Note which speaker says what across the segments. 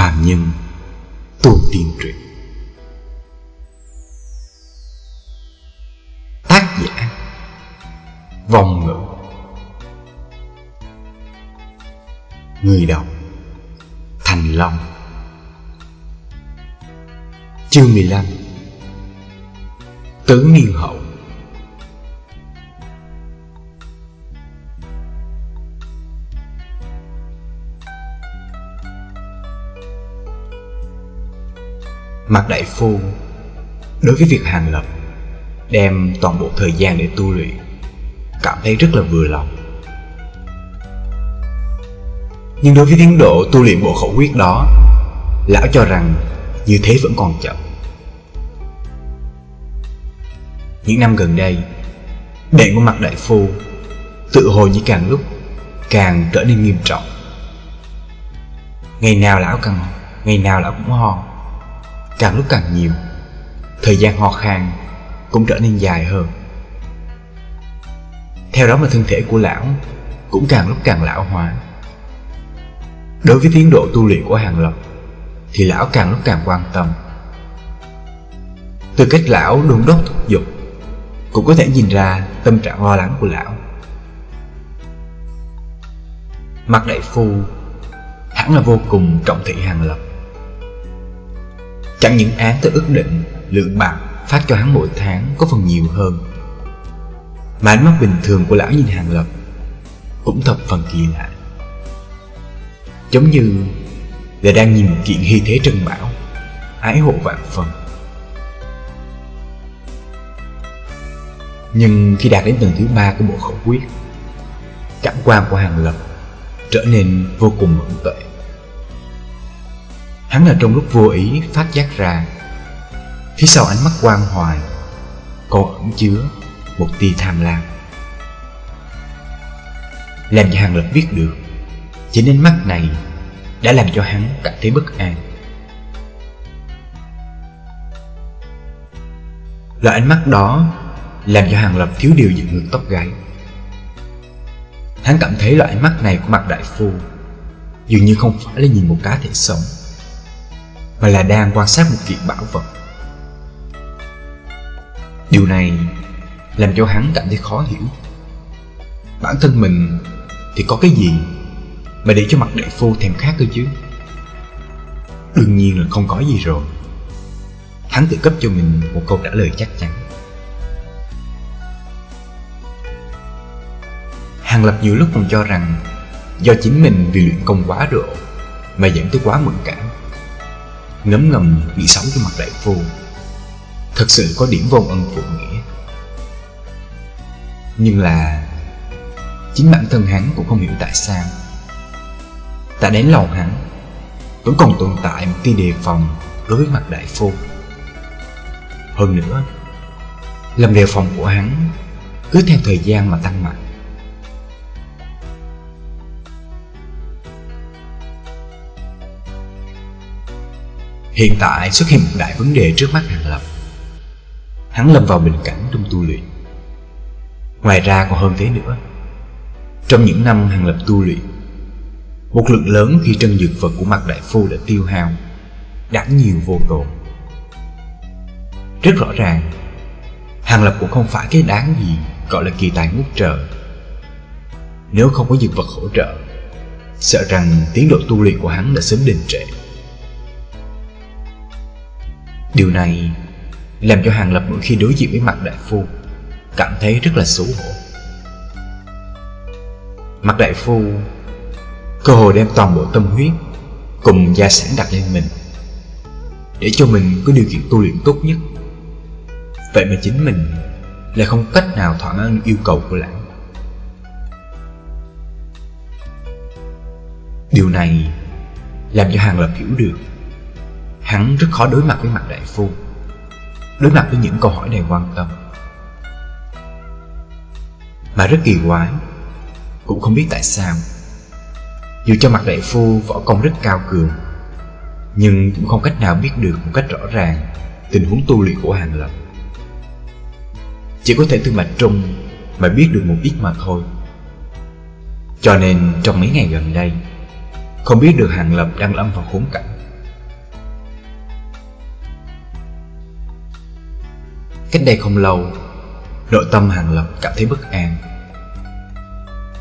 Speaker 1: phàm Nhân Tu Tiên Truyện Tác giả, Vòng ngữ. Người đọc, Thành Long. Chương 15 Tứ Niên Hậu. Mặt đại phu Đối với việc hàng lập Đem toàn bộ thời gian để tu luyện, Cảm thấy rất là vừa lòng. Nhưng đối với tiến độ tu luyện bộ khẩu quyết đó, Lão cho rằng như thế vẫn còn chậm. Những năm gần đây Bệnh của mặt đại phu Tự hồ như càng lúc Càng trở nên nghiêm trọng. Ngày nào lão càng Ngày nào lão cũng ho càng lúc càng nhiều, thời gian ho khan cũng trở nên dài hơn. Theo đó mà thân thể của lão cũng càng lúc càng lão hóa. Đối với tiến độ tu luyện của hàng lập thì lão càng lúc càng quan tâm. Từ cách lão đôn đốc thúc giục cũng có thể nhìn ra tâm trạng lo lắng của lão. Mặt đại phu hẳn là vô cùng trọng thị hàng lập. Chẳng những án tới ước định, Lượng bạc phát cho hắn mỗi tháng Có phần nhiều hơn. Mà ánh mắt bình thường của lão nhìn hàng lập Cũng thập phần kỳ lạ. Giống như Là đang nhìn một kiện hy thế trân bảo Ái hộ vạn phần. Nhưng khi đạt đến tầng thứ ba của bộ khẩu quyết, Cảm quan của hàng lập Trở nên vô cùng mẫn tệ. Hắn là trong lúc vô ý phát giác ra, Phía sau ánh mắt quan hoài, Còn ẩn chứa một tia tham lam. Làm cho Hàng Lập biết được Chính ánh mắt này Đã làm cho hắn cảm thấy bất an. Loại ánh mắt đó Làm cho Hàng Lập thiếu điều dựng ngược tóc gáy. Hắn cảm thấy loại ánh mắt này của mặt đại phu Dường như không phải là nhìn một cá thể sống mà là đang quan sát một kiện bảo vật. Điều này làm cho hắn cảm thấy khó hiểu. Bản thân mình thì có cái gì mà để cho mặt đại phu thèm khát cơ chứ? Đương nhiên là không có gì rồi. Hắn tự cấp cho mình một câu trả lời chắc chắn. Hàng Lập nhiều lúc còn cho rằng Do chính mình vì luyện công quá độ Mà dẫn tới quá mẫn cảm ngấm ngầm bị sống cho mặt đại phu thật sự có điểm vong ân phụ nghĩa. Nhưng là, chính bản thân hắn cũng không hiểu tại sao. Tại đến lòng hắn, vẫn còn tồn tại một tia đề phòng đối với mặt đại phu hơn nữa lòng đề phòng của hắn cứ theo thời gian mà tăng mạnh. Hiện tại xuất hiện một đại vấn đề trước mắt Hàng Lập. Hắn lâm vào bình cảnh trong tu luyện. Ngoài ra còn hơn thế nữa. Trong những năm Hàng Lập tu luyện, Một lượng lớn khi trân dược vật của mặt đại phu đã tiêu hao Đáng nhiều vô tồn. Rất rõ ràng, Hàng Lập cũng không phải cái đáng gì Gọi là kỳ tài ngút trời. Nếu không có dược vật hỗ trợ, Sợ rằng tiến độ tu luyện của hắn đã sớm đình trệ. Điều này làm cho Hàng Lập mỗi khi đối diện với mặt đại phu cảm thấy rất là xấu hổ. Mặt đại phu cơ hồ đem toàn bộ tâm huyết cùng gia sản đặt lên mình để cho mình có điều kiện tu luyện tốt nhất. Vậy mà chính mình lại không cách nào thỏa mãn yêu cầu của lão. Điều này làm cho Hàng Lập hiểu được Hắn rất khó đối mặt với mặt đại phu. Đối mặt với những câu hỏi đầy quan tâm. Mà rất kỳ quái, Cũng không biết tại sao. Dù cho mặt đại phu võ công rất cao cường, Nhưng cũng không cách nào biết được một cách rõ ràng Tình huống tu luyện của Hàng Lập Chỉ có thể từ mạch trung Mà biết được một ít mà thôi. Cho nên trong mấy ngày gần đây, Không biết được Hàng Lập đang lâm vào khốn cảnh Cách đây không lâu, Nội tâm Hàng Lập cảm thấy bất an.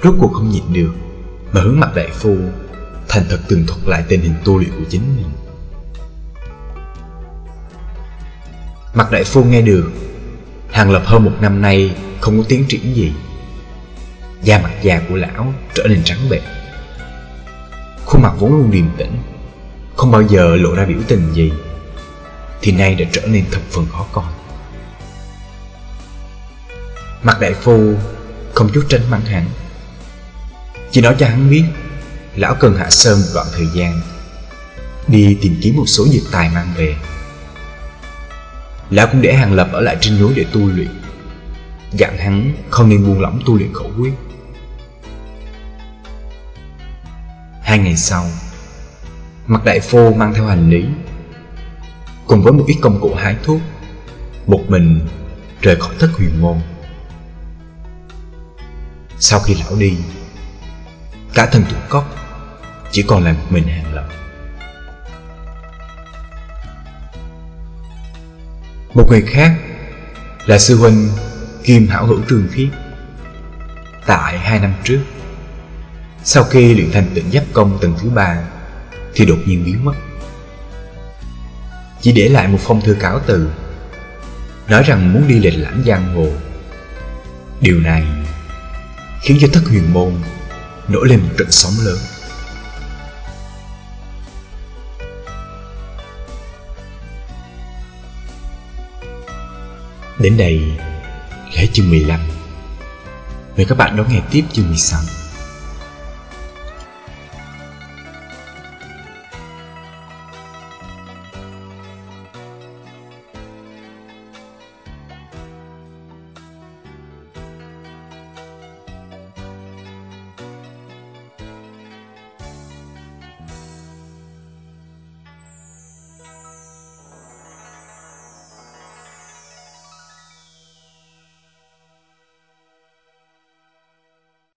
Speaker 1: Rốt cuộc không nhịn được, Mà hướng mặt đại phu Thành thật tường thuật lại tình hình tu luyện của chính mình. Mặt đại phu nghe được, Hàng Lập hơn một năm nay Không có tiến triển gì. Da mặt già của lão trở nên trắng bệch. Khuôn mặt vốn luôn điềm tĩnh, Không bao giờ lộ ra biểu tình gì, Thì nay đã trở nên thập phần khó coi. Mặt đại phu không chút tránh mắng hắn. Chỉ nói cho hắn biết, Lão cần hạ sơn một đoạn thời gian, Đi tìm kiếm một số dược tài mang về. Lão cũng để Hàng Lập ở lại trên núi để tu luyện. Dặn hắn không nên buông lỏng tu luyện khẩu quyết. Hai ngày sau, Mặt đại phô mang theo hành lý, Cùng với một ít công cụ hái thuốc, Một mình rời khỏi thất huyền môn. Sau khi lão đi, Cả thân thủ cốc Chỉ còn lại một mình hàng lập. Một người khác Là sư huynh Kim Hảo Hữu Trường khiết. Tại hai năm trước, sau khi luyện thành tịnh giáp công tầng thứ ba Thì đột nhiên biến mất. Chỉ để lại một phong thư cáo từ, Nói rằng muốn đi lịch lãm giang hồ. Điều này Khiến cho thất huyền môn Nổi lên một trận sóng lớn. Đến đây là chương 15 Mời các bạn đón nghe tiếp chương 16